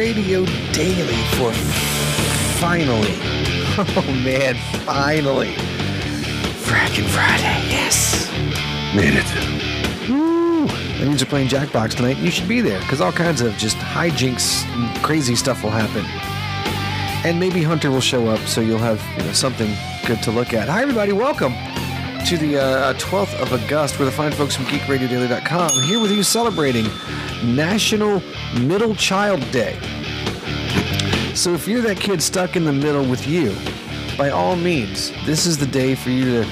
Radio Daily for finally, oh man, finally, Frackin' Friday. Yes. Made it. Woo. That means you're playing Jackbox tonight. You should be there because all kinds of just hijinks and crazy stuff will happen. And maybe Hunter will show up so you'll have you know, something good to look at. Hi, everybody. Welcome to the uh, 12th of August. We're the fine folks from GeekRadioDaily.com here with you celebrating National Middle Child Day. So if you're that kid stuck in the middle with you, by all means, this is the day for you to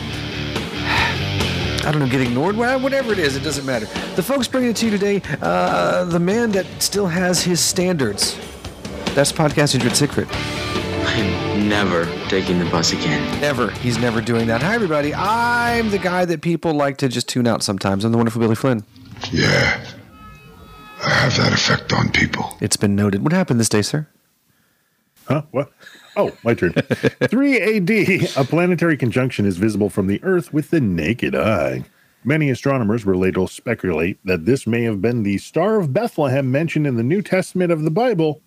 I don't know, get ignored, whatever it is, it doesn't matter. The folks bringing it to you today, uh, the man that still has his standards. That's podcast Andrew Sickfried. I'm never taking the bus again. Never. He's never doing that. Hi, everybody. I'm the guy that people like to just tune out sometimes. I'm the wonderful Billy Flynn. Yeah. I have that effect on people. It's been noted. What happened this day, sir? Huh? What? Oh, my turn. 3 AD, a planetary conjunction is visible from the Earth with the naked eye. Many astronomers will later speculate that this may have been the Star of Bethlehem mentioned in the New Testament of the Bible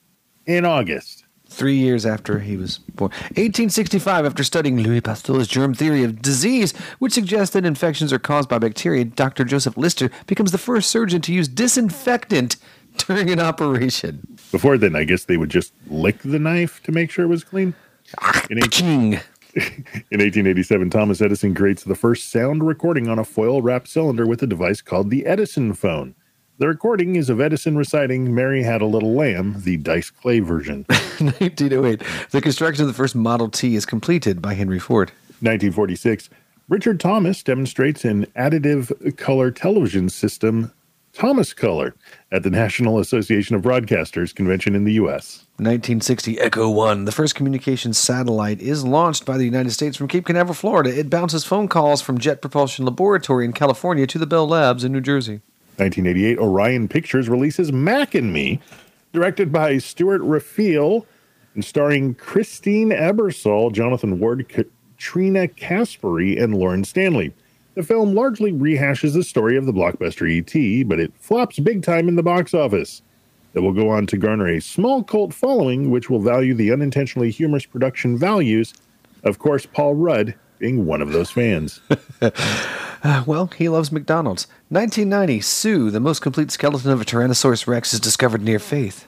in August. Three years after he was born. 1865, after studying Louis Pasteur's germ theory of disease, which suggests that infections are caused by bacteria, Dr. Joseph Lister becomes the first surgeon to use disinfectant during an operation. Before then, I guess they would just lick the knife to make sure it was clean. Ah, in, eight- King. in 1887, Thomas Edison creates the first sound recording on a foil wrapped cylinder with a device called the Edison phone. The recording is of Edison reciting Mary Had a Little Lamb, the Dice Clay version. 1908. The construction of the first Model T is completed by Henry Ford. 1946, Richard Thomas demonstrates an additive color television system, Thomas Color, at the National Association of Broadcasters convention in the U.S. 1960, Echo 1. The first communications satellite is launched by the United States from Cape Canaveral, Florida. It bounces phone calls from Jet Propulsion Laboratory in California to the Bell Labs in New Jersey. 1988, Orion Pictures releases Mac and Me, directed by Stewart Raffill and starring Christine Ebersole, Jonathan Ward, Katrina Caspary, and Lauren Stanley. The film largely rehashes the story of the blockbuster E.T., but it flops big time in the box office. It will go on to garner a small cult following, which will value the unintentionally humorous production values. Of course, Paul Rudd being one of those fans. Uh, well, he loves McDonald's. 1990, Sue, the most complete skeleton of a Tyrannosaurus Rex, is discovered near Faith.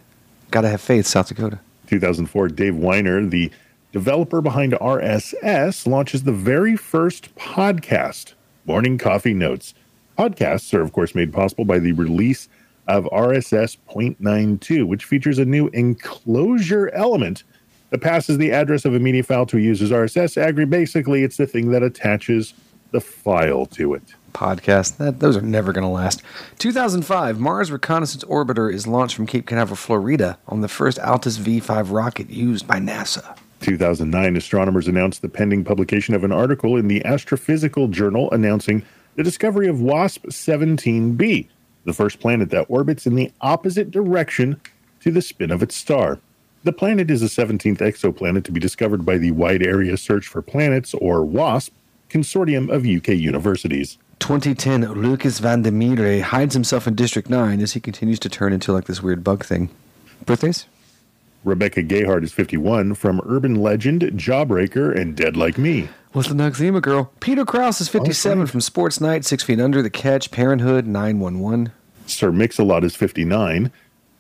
Gotta have faith, South Dakota. 2004, Dave Winer, the developer behind RSS, launches the very first podcast, Morning Coffee Notes. Podcasts are, of course, made possible by the release of RSS 0.92, which features a new enclosure element that passes the address of a media file to a user's RSS agree. Basically, it's the thing that attaches the file to it. Podcast. That, those are never going to last. 2005, Mars Reconnaissance Orbiter is launched from Cape Canaveral, Florida, on the first Atlas V5 rocket used by NASA. 2009, astronomers announced the pending publication of an article in the Astrophysical Journal announcing the discovery of WASP 17b, the first planet that orbits in the opposite direction to the spin of its star. The planet is the 17th exoplanet to be discovered by the Wide Area Search for Planets, or WASP, consortium of UK universities. 2010, Lucas Van der Meere hides himself in District 9 as he continues to turn into like this weird bug thing. Birthdays? Rebecca Gayhart is 51 from urban legend, Jawbreaker, and Dead Like Me. What's the Noxzema girl? Peter Krause is 57 right. from Sports Night, Six Feet Under, The Catch, Parenthood, 911. Sir Mix-a-Lot is 59.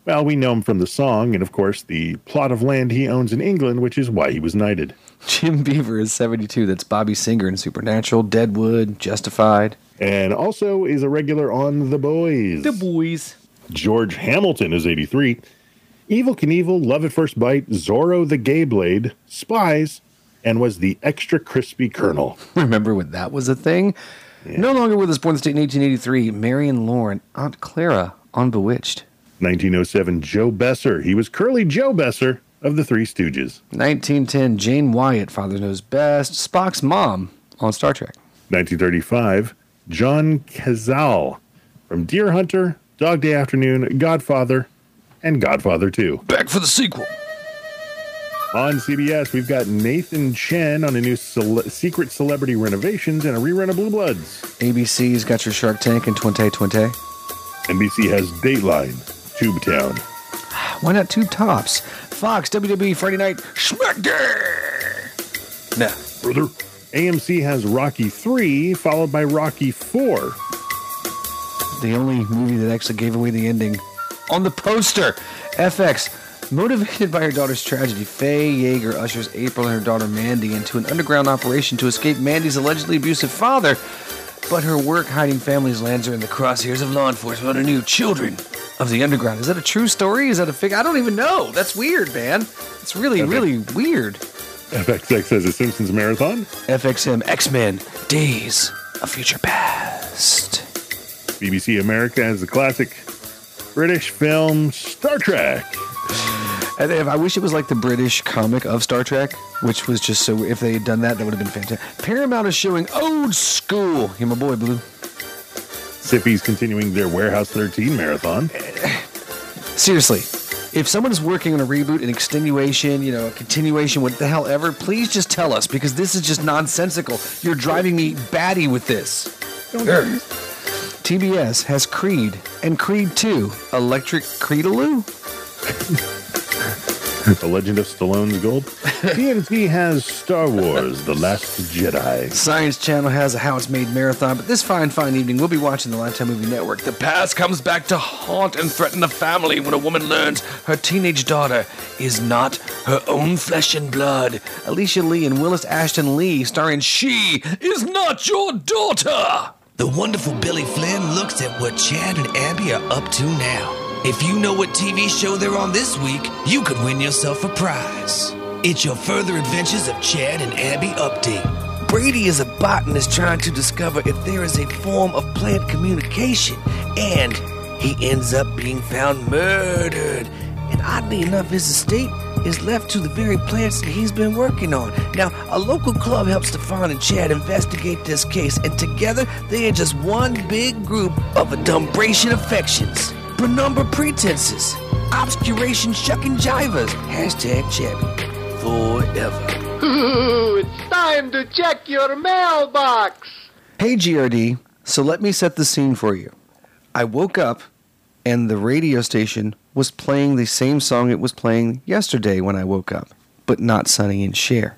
Well, we know him from the song and, of course, the plot of land he owns in England, which is why he was knighted. Jim Beaver is 72. That's Bobby Singer in Supernatural, Deadwood, Justified. And also is a regular on The Boys. The Boys. George Hamilton is 83. Evel Knievel, Love at First Bite, Zorro the Gay Blade, Spies, and was the extra crispy Colonel. Remember when that was a thing? No longer with us, born in the state in 1883, Marion Lorne, Aunt Clara on Bewitched. 1907, Joe Besser. He was Curly Joe Besser of the Three Stooges. 1910, Jane Wyatt, Father Knows Best, Spock's mom on Star Trek. 1935, John Cazale from Deer Hunter, Dog Day Afternoon, Godfather, and Godfather 2. Back for the sequel. On CBS, we've got Nathan Chen on a new cele- Secret Celebrity Renovations and a rerun of Blue Bloods. ABC's got your Shark Tank and Twente Twente. NBC has Dateline, Tubetown. Why not Tube tops? Fox, WWE Friday Night SmackDown. Nah. Brother. AMC has Rocky 3, followed by Rocky 4. The only movie that actually gave away the ending on the poster. FX. Motivated by her daughter's tragedy, Faye Yeager ushers April and her daughter Mandy into an underground operation to escape Mandy's allegedly abusive father. But her work hiding families lands her in the crosshairs of law enforcement under new children of the underground. Is that a true story? Is that a fake? I don't even know. That's weird, man. It's really, really weird. FXX has a Simpsons marathon. FXM X Men Days of Future Past. BBC America has the classic British film Star Trek. And if, I wish it was like the British comic of Star Trek, which was just so. If they had done that, that would have been fantastic. Paramount is showing Old School. You're my boy, Blue. Syfy's continuing their Warehouse 13 marathon. Seriously, if someone is working on a reboot, an extenuation, you know, a continuation, what the hell ever, please just tell us because this is just nonsensical. You're driving me batty with this. Urgh. TBS has Creed and Creed 2, Electric Creedaloo. The Legend of Stallone's Gold. TNT has Star Wars The Last Jedi. Science Channel has a How It's Made marathon, but this fine, fine evening we'll be watching the Lifetime Movie Network. The past comes back to haunt and threaten the family when a woman learns her teenage daughter is not her own flesh and blood. Alicia Lee and Willis Ashton Lee starring She Is Not Your Daughter! The wonderful Billy Flynn looks at what Chad and Abby are up to now. If you know what TV show they're on this week, you could win yourself a prize. It's your further adventures of Chad and Abby update. Brady is a botanist trying to discover if there is a form of plant communication, and he ends up being found murdered. And oddly enough, his estate is left to the very plants that he's been working on. Now, a local club helps Stefan and Chad investigate this case, and together they are just one big group of adumbration affections, penumber pretenses, obscuration shucking jivers, hashtag Chabby, forever. Ooh, it's time to check your mailbox. Hey GRD, so let me set the scene for you. I woke up and the radio station was playing the same song it was playing yesterday when I woke up, but not Sonny and Cher.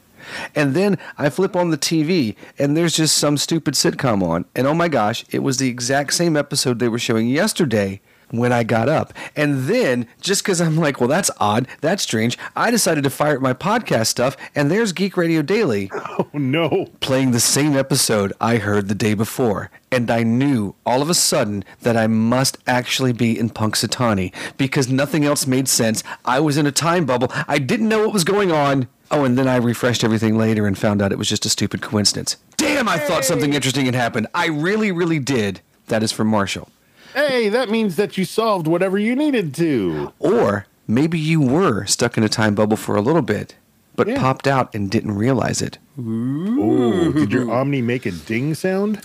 And then I flip on the TV and there's just some stupid sitcom on, and oh my gosh, it was the exact same episode they were showing yesterday when I got up. And then, just because I'm like, well, that's odd, that's strange, I decided to fire up my podcast stuff, and there's Geek Radio Daily Oh no. playing the same episode I heard the day before, and I knew all of a sudden that I must actually be in Punxsutawney because nothing else made sense. I was in a time bubble. I didn't know what was going on. Oh, and then I refreshed everything later and found out it was just a stupid coincidence. Damn, I thought something interesting had happened. I really, really did. That is from Marshall. Hey, that means that you solved whatever you needed to. Or maybe you were stuck in a time bubble for a little bit, but Yeah. popped out and didn't realize it. Oh, did your Omni make a ding sound?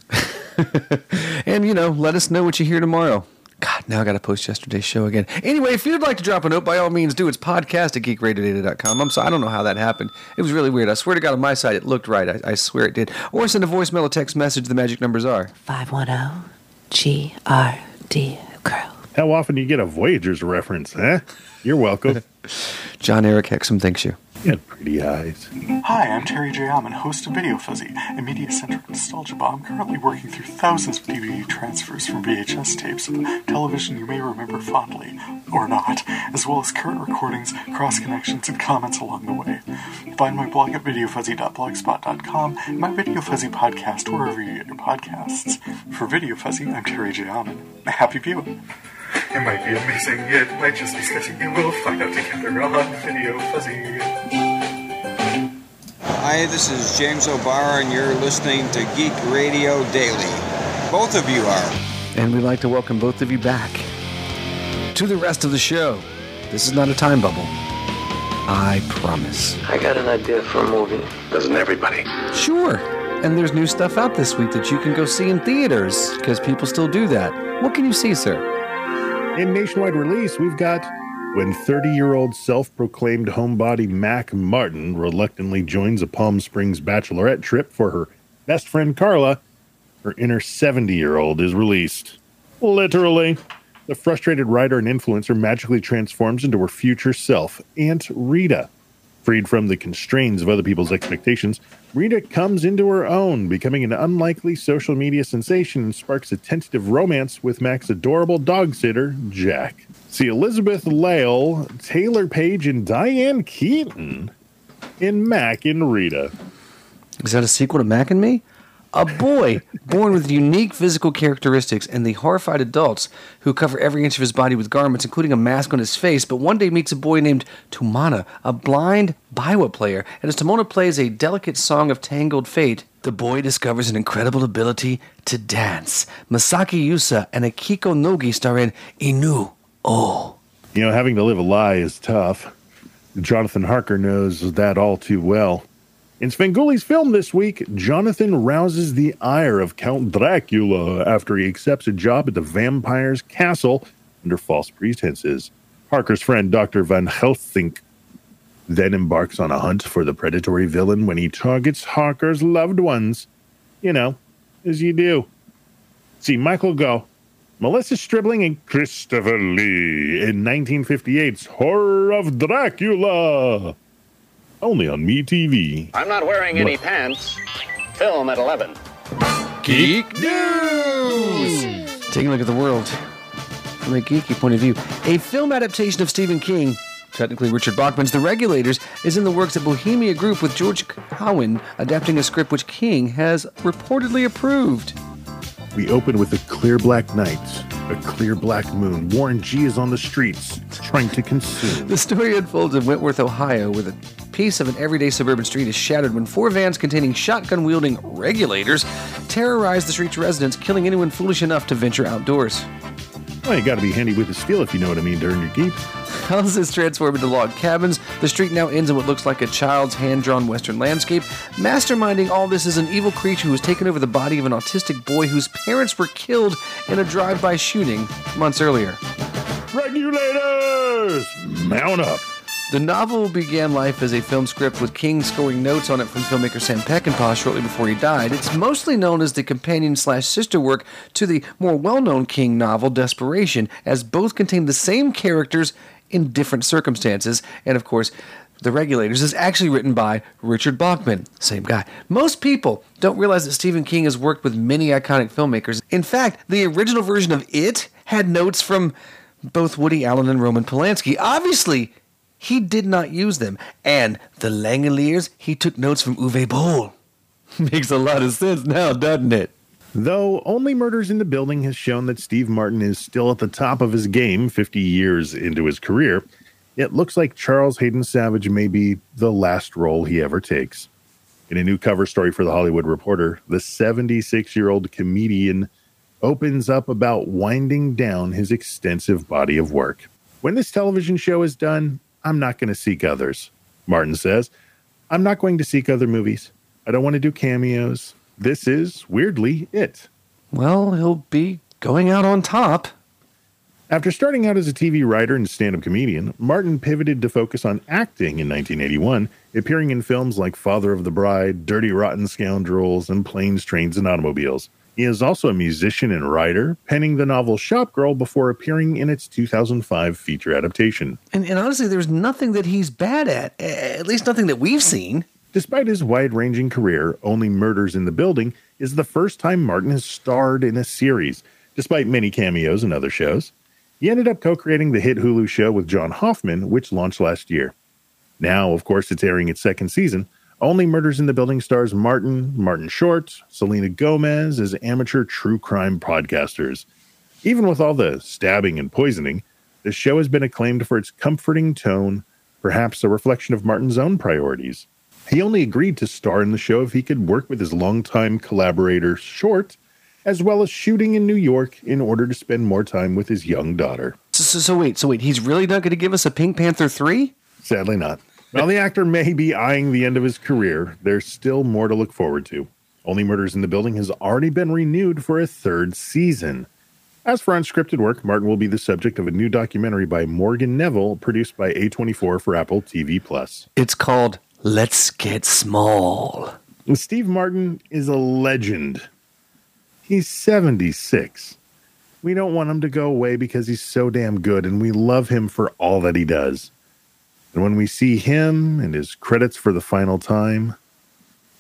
And, you know, let us know what you hear tomorrow. God, now I got to post yesterday's show again. Anyway, if you'd like to drop a note, by all means do. It's podcast at geekradiodaily.com. I'm sorry, I don't know how that happened. It was really weird. I swear to God, on my side, it looked right. I, I swear it did. Or send a voicemail or text message. The magic numbers are. 510 GRD Girl. How often do you get a Voyager's reference, huh? You're welcome. Jon-Erik Hexum thanks you. Had pretty eyes. Hi, I'm Terry J. Alman, host of Video Fuzzy, a media-centric nostalgia bomb currently working through thousands of DVD transfers from VHS tapes of television you may remember fondly, or not, as well as current recordings, cross-connections, and comments along the way. Find my blog at videofuzzy.blogspot.com and my Video Fuzzy podcast wherever you get your podcasts. For Video Fuzzy, I'm Terry J. Alman. Happy viewing! It might be amazing, it might just be sketchy, and we'll find out together on Video Fuzzy. Hi, this is James O'Barr, and you're listening to Geek Radio Daily. Both of you are. And we'd like to welcome both of you back to the rest of the show. This is not a time bubble. I promise. I got an idea for a movie. Doesn't everybody? Sure. And there's new stuff out this week that you can go see in theaters because people still do that. What can you see, sir? In nationwide release, we've got when 30 year old self proclaimed homebody Mack Martin reluctantly joins a Palm Springs bachelorette trip for her best friend Carla, her inner 70 year old is released. Literally. the frustrated writer and influencer magically transforms into her future self, Aunt Rita. Freed from the constraints of other people's expectations, Rita comes into her own, becoming an unlikely social media sensation and sparks a tentative romance with Mack's adorable dog sitter, Jack. See Elizabeth Lail, Taylour Paige, and Diane Keaton in Mack and Rita. Is that a sequel to Mac and Me? A boy born with unique physical characteristics and the horrified adults who cover every inch of his body with garments, including a mask on his face, but one day meets a boy named Tomona, a blind Biwa player. And as Tomona plays a delicate song of tangled fate, the boy discovers an incredible ability to dance. Masaki Yusa and Akiko Nogi star in Inu Oh. You know, having to live a lie is tough. Jonathan Harker knows that all too well. In Svengoolie's film this week, Jonathan rouses the ire of Count Dracula after he accepts a job at the vampire's castle under false pretenses. Harker's friend, Dr. Van Helsing, then embarks on a hunt for the predatory villain when he targets Harker's loved ones. You know, as you do. See Michael Gough, Melissa Stribling, and Christopher Lee in 1958's Horror of Dracula. Only on MeTV. I'm not wearing any pants. Film at 11. Geek News! Taking a look at the world from a geeky point of view. A film adaptation of Stephen King, technically Richard Bachman's The Regulators, is in the works at Bohemia Group with George Cowan adapting a script which King has reportedly approved. We open with a clear black night, a clear black moon. Warren G is on the streets trying to consume. The story unfolds in Wentworth, Ohio, where the peace of an everyday suburban street is shattered when four vans containing shotgun wielding regulators terrorize the street's residents, killing anyone foolish enough to venture outdoors. Well, you got to be handy with the steel if you know what I mean during your geek. Houses transform into log cabins. The street now ends in what looks like a child's hand drawn western landscape. Masterminding all this is an evil creature who has taken over the body of an autistic boy whose parents were killed in a drive by shooting months earlier. Regulators! Mount up. The novel began life as a film script with King scoring notes on it from filmmaker Sam Peckinpah shortly before he died. It's mostly known as the companion slash sister work to the more well known King novel Desperation, as both contain the same characters in different circumstances. And of course, The Regulators is actually written by Richard Bachman, same guy. Most people don't realize that Stephen King has worked with many iconic filmmakers. In fact, the original version of It had notes from both Woody Allen and Roman Polanski. Obviously, he did not use them. And the Langoliers, he took notes from Uwe Boll. Makes a lot of sense now, doesn't it? Though Only Murders in the Building has shown that Steve Martin is still at the top of his game 50 years into his career, it looks like Charles Hayden Savage may be the last role he ever takes. In a new cover story for The Hollywood Reporter, the 76 year old comedian opens up about winding down his extensive body of work. When this television show is done, I'm not going to seek others. Martin says, I'm not going to seek other movies. I don't want to do cameos. This is, weirdly, it. Well, he'll be going out on top. After starting out as a TV writer and stand up comedian, Martin pivoted to focus on acting in 1981, appearing in films like Father of the Bride, Dirty Rotten Scoundrels, and Planes, Trains, and Automobiles. He is also a musician and writer, penning the novel Shop Girl before appearing in its 2005 feature adaptation. And, and honestly, there's nothing that he's bad at, at least nothing that we've seen. Despite his wide ranging career, Only Murders in the Building is the first time Martin has starred in a series, despite many cameos in other shows. He ended up co creating the hit Hulu show with John Hoffman, which launched last year. Now, of course, it's airing its second season. Only Murders in the Building stars Martin, Martin Short, Selena Gomez as amateur true crime podcasters. Even with all the stabbing and poisoning, the show has been acclaimed for its comforting tone, perhaps a reflection of Martin's own priorities. He only agreed to star in the show if he could work with his longtime collaborator, Short, as well as shooting in New York in order to spend more time with his young daughter. So, so, so wait, so wait, he's really not going to give us a Pink Panther 3? Sadly not. While the actor may be eyeing the end of his career, there's still more to look forward to. Only Murders in the Building has already been renewed for a third season. As for unscripted work, Martin will be the subject of a new documentary by Morgan Neville, produced by A24 for Apple TV Plus. It's called Let's Get Small. Steve Martin is a legend. He's 76. We don't want him to go away because he's so damn good and we love him for all that he does. And when we see him and his credits for the final time,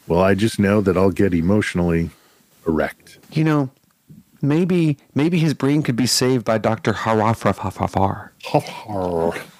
well, I just know that I'll get emotionally erect. You know, maybe maybe his brain could be saved by Dr. Hfuhruhurr.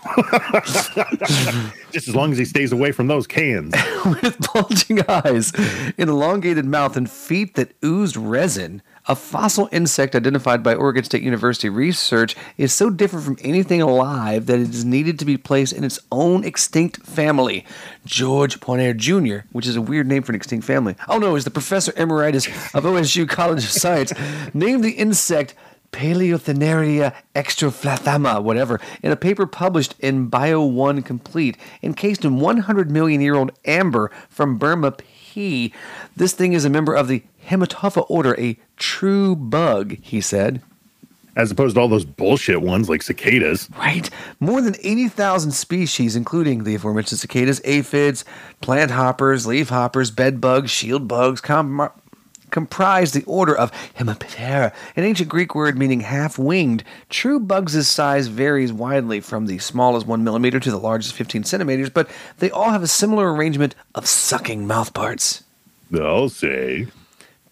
just as long as he stays away from those cans. With bulging eyes, an elongated mouth, and feet that oozed resin, a fossil insect identified by Oregon State University research is so different from anything alive that it is needed to be placed in its own extinct family. George Poinar Jr., which is a weird name for an extinct family. Oh no, is the professor emeritus of OSU College of Science, named the insect Paleothenaria extraflathama, whatever, in a paper published in BioOne Complete, encased in 100 million year old amber from Burma P. This thing is a member of the Hematopha order, a true bug, he said. As opposed to all those bullshit ones like cicadas. Right? More than 80,000 species, including the aforementioned cicadas, aphids, plant hoppers, leaf hoppers, bed bugs, shield bugs, com- comprise the order of Hemiptera, an ancient Greek word meaning half winged. True bugs' size varies widely from the smallest 1 millimeter to the largest 15 centimeters, but they all have a similar arrangement of sucking mouthparts. I'll say.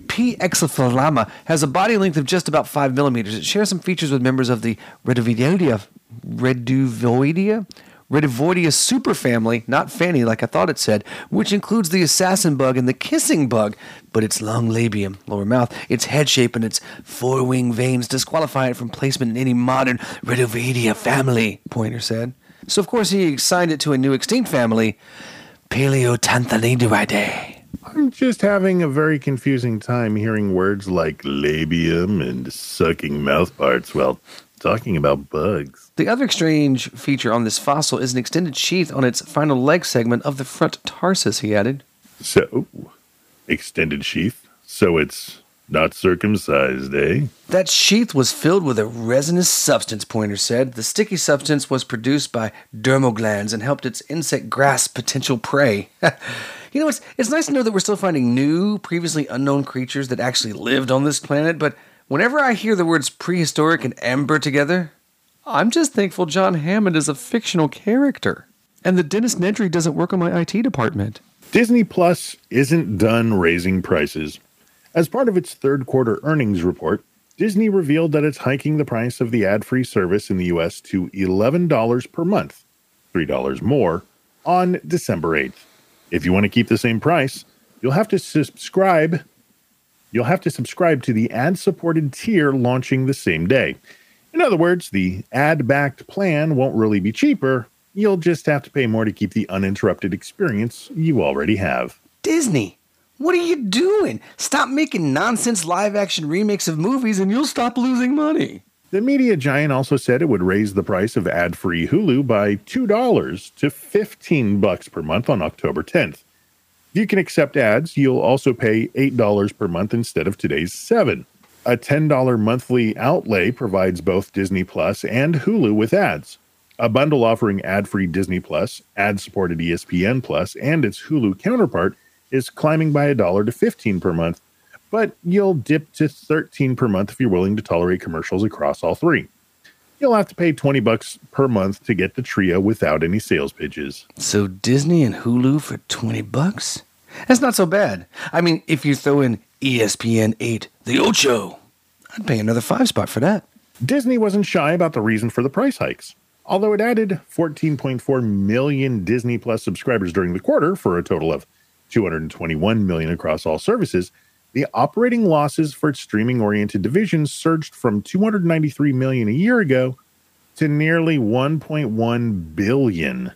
P. exophthalma has a body length of just about 5 millimeters. It shares some features with members of the Reduvoidea, Redivoidea superfamily, not fanny like I thought it said, which includes the assassin bug and the kissing bug, but its long labium, lower mouth, its head shape, and its four wing veins disqualify it from placement in any modern Reduvoidea family, Poinar said. So, of course, he assigned it to a new extinct family, Paleotanthalididae. I'm just having a very confusing time hearing words like labium and sucking mouth parts while talking about bugs. The other strange feature on this fossil is an extended sheath on its final leg segment of the front tarsus, he added. So, extended sheath. So it's not circumcised, eh? That sheath was filled with a resinous substance, Poinar said. The sticky substance was produced by dermal glands and helped its insect grasp potential prey. you know, it's, it's nice to know that we're still finding new, previously unknown creatures that actually lived on this planet, but whenever I hear the words prehistoric and amber together, I'm just thankful John Hammond is a fictional character. And that Dennis Nedry doesn't work on my IT department. Disney Plus isn't done raising prices. As part of its third quarter earnings report, Disney revealed that it's hiking the price of the ad free service in the US to $11 per month, $3 more, on December 8th. If you want to keep the same price, you'll have to subscribe. You'll have to subscribe to the ad supported tier launching the same day. In other words, the ad backed plan won't really be cheaper. You'll just have to pay more to keep the uninterrupted experience you already have. Disney, what are you doing? Stop making nonsense live action remakes of movies and you'll stop losing money. The media giant also said it would raise the price of ad-free Hulu by $2 to 15 bucks per month on October 10th. If you can accept ads, you'll also pay $8 per month instead of today's 7. A $10 monthly outlay provides both Disney Plus and Hulu with ads. A bundle offering ad-free Disney Plus, ad-supported ESPN Plus, and its Hulu counterpart is climbing by a dollar to 15 per month, but you'll dip to 13 per month if you're willing to tolerate commercials across all three. You'll have to pay 20 bucks per month to get the trio without any sales pitches. So Disney and Hulu for 20 bucks? That's not so bad. I mean, if you throw in ESPN 8, the Ocho, I'd pay another 5 spot for that. Disney wasn't shy about the reason for the price hikes. Although it added 14.4 million Disney Plus subscribers during the quarter for a total of 221 million across all services, the operating losses for its streaming oriented divisions surged from 293 million a year ago to nearly 1.1 billion.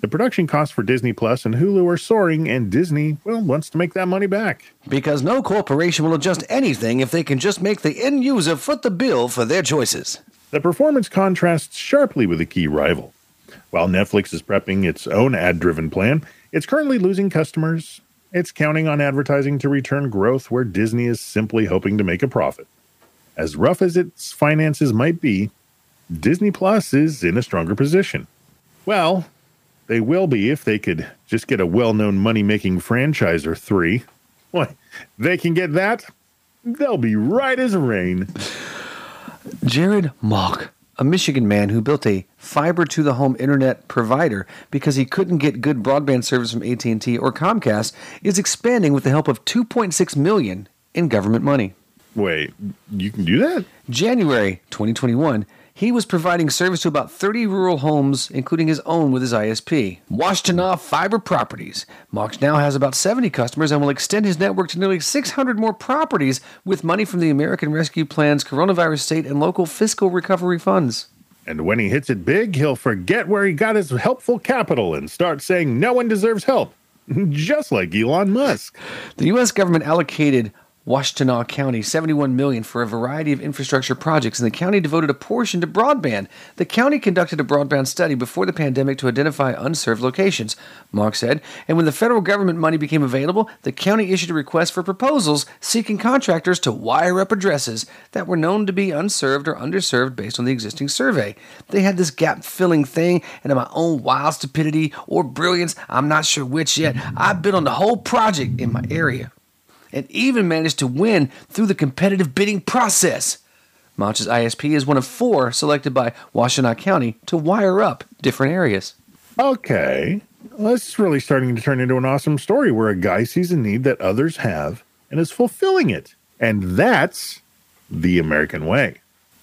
The production costs for Disney Plus and Hulu are soaring, and Disney, well, wants to make that money back. Because no corporation will adjust anything if they can just make the end user foot the bill for their choices. The performance contrasts sharply with a key rival. While Netflix is prepping its own ad driven plan, it's currently losing customers. It's counting on advertising to return growth where Disney is simply hoping to make a profit. As rough as its finances might be, Disney Plus is in a stronger position. Well, they will be if they could just get a well known money making franchise or three. Why, they can get that? They'll be right as rain. Jared Mauch, a Michigan man who built a fiber to the home internet provider because he couldn't get good broadband service from AT&T or Comcast, is expanding with the help of 2.6 million in government money. Wait, you can do that? January 2021, he was providing service to about 30 rural homes, including his own with his ISP, Washtenaw Fiber Properties. Mox now has about 70 customers and will extend his network to nearly 600 more properties with money from the American Rescue Plan's coronavirus state and local fiscal recovery funds. And when he hits it big, he'll forget where he got his helpful capital and start saying no one deserves help. Just like Elon Musk. The U.S. government allocated Washtenaw County 71 million for a variety of infrastructure projects and the county devoted a portion to broadband. The county conducted a broadband study before the pandemic to identify unserved locations, Mauch said, and when the federal government money became available, the county issued a request for proposals seeking contractors to wire up addresses that were known to be unserved or underserved based on the existing survey. They had this gap filling thing, and in my own wild stupidity or brilliance, I'm not sure which yet, I bid on the whole project in my area and even managed to win through the competitive bidding process. Mauch's ISP is one of four selected by Washtenaw County to wire up different areas. Okay. Well, this is really starting to turn into an awesome story where a guy sees a need that others have and is fulfilling it. And that's the American way.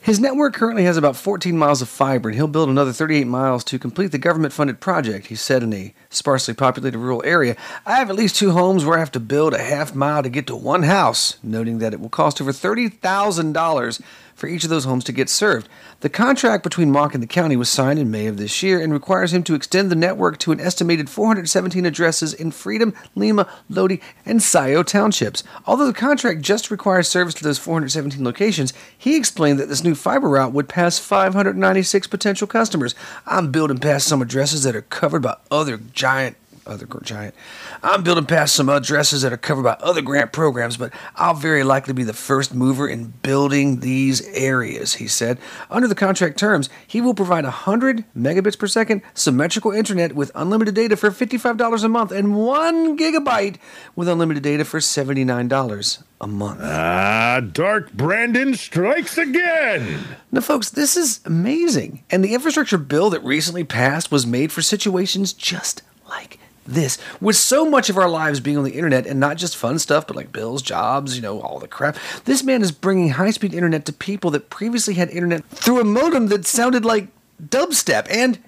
His network currently has about 14 miles of fiber, and he'll build another 38 miles to complete the government funded project, he said in a sparsely populated rural area. I have at least two homes where I have to build a half mile to get to one house, noting that it will cost over $30,000 for each of those homes to get served. The contract between Mauch and the county was signed in May of this year and requires him to extend the network to an estimated 417 addresses in Freedom, Lima, Lodi, and Scio townships. Although the contract just requires service to those 417 locations, he explained that this new fiber route would pass 596 potential customers. I'm building past some addresses that are covered by other giant other giant. I'm building past some addresses that are covered by other grant programs, but I'll very likely be the first mover in building these areas, he said. Under the contract terms, he will provide 100 megabits per second symmetrical internet with unlimited data for $55 a month and 1 gigabyte with unlimited data for $79 a month. Ah, Dark Brandon strikes again. Now, folks, this is amazing. And the infrastructure bill that recently passed was made for situations just like this. With so much of our lives being on the internet and not just fun stuff but like bills jobs you know all the crap this man is bringing high-speed internet to people that previously had internet through a modem that sounded like dubstep and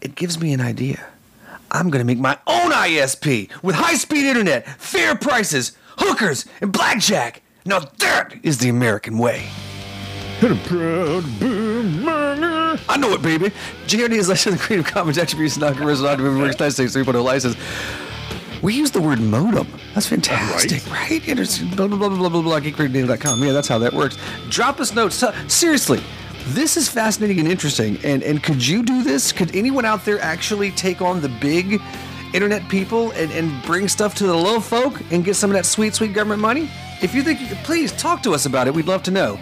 it gives me an idea. I'm going to make my own isp with high-speed internet fair prices hookers and blackjack. Now that is the american way I know it, baby. GRD is licensed the Creative Commons Attribution Non-Commercial Non-Movie Works United States 3.0 license. We use the word modem. That's fantastic, right? right? Inter- blah, blah, blah, blah, blah, blah, geekradiodaily.com. Yeah, that's how that works. Drop us notes. Seriously, this is fascinating and interesting. And, and could you do this? Could anyone out there actually take on the big internet people and, and bring stuff to the little folk and get some of that sweet, sweet government money? If you think, please talk to us about it. We'd love to know.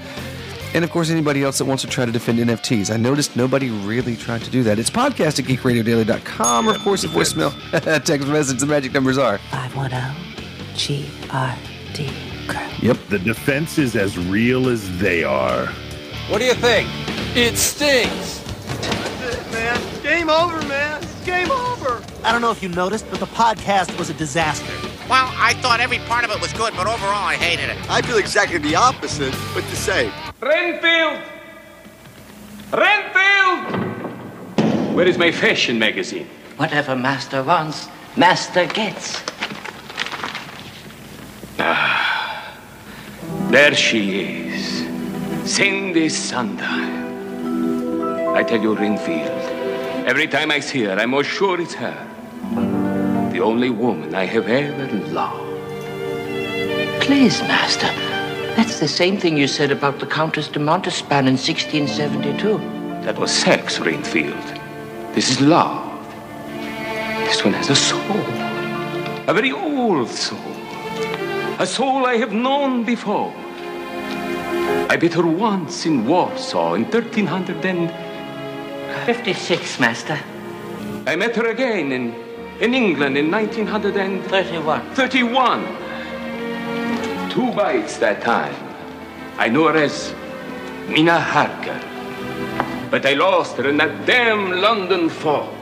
And of course, anybody else that wants to try to defend NFTs. I noticed nobody really tried to do that. It's podcast at geekradiodaily.com or, of course, a voicemail, text message. The magic numbers are 510 GRD Yep. The defense is as real as they are. What do you think? It stinks. That's it, man. Game over, man. It's game over. I don't know if you noticed, but the podcast was a disaster. Well, I thought every part of it was good, but overall I hated it. I feel exactly the opposite. but the same. Renfield! Renfield! Where is my fashion magazine? Whatever master wants, master gets. Ah, there she is. Cindy Sondheim. I tell you, Renfield, every time I see her, I'm more sure it's her. The only woman I have ever loved. Please, master. That's the same thing you said about the Countess de Montespan in 1672. That was sex, Renfield. This is love. This one has a soul. A very old soul. A soul I have known before. I met her once in Warsaw in 1356, master. I met her again in, in England in 1931. 31. Two bites that time. I know her as Mina Harker. But I lost her in that damn London fog.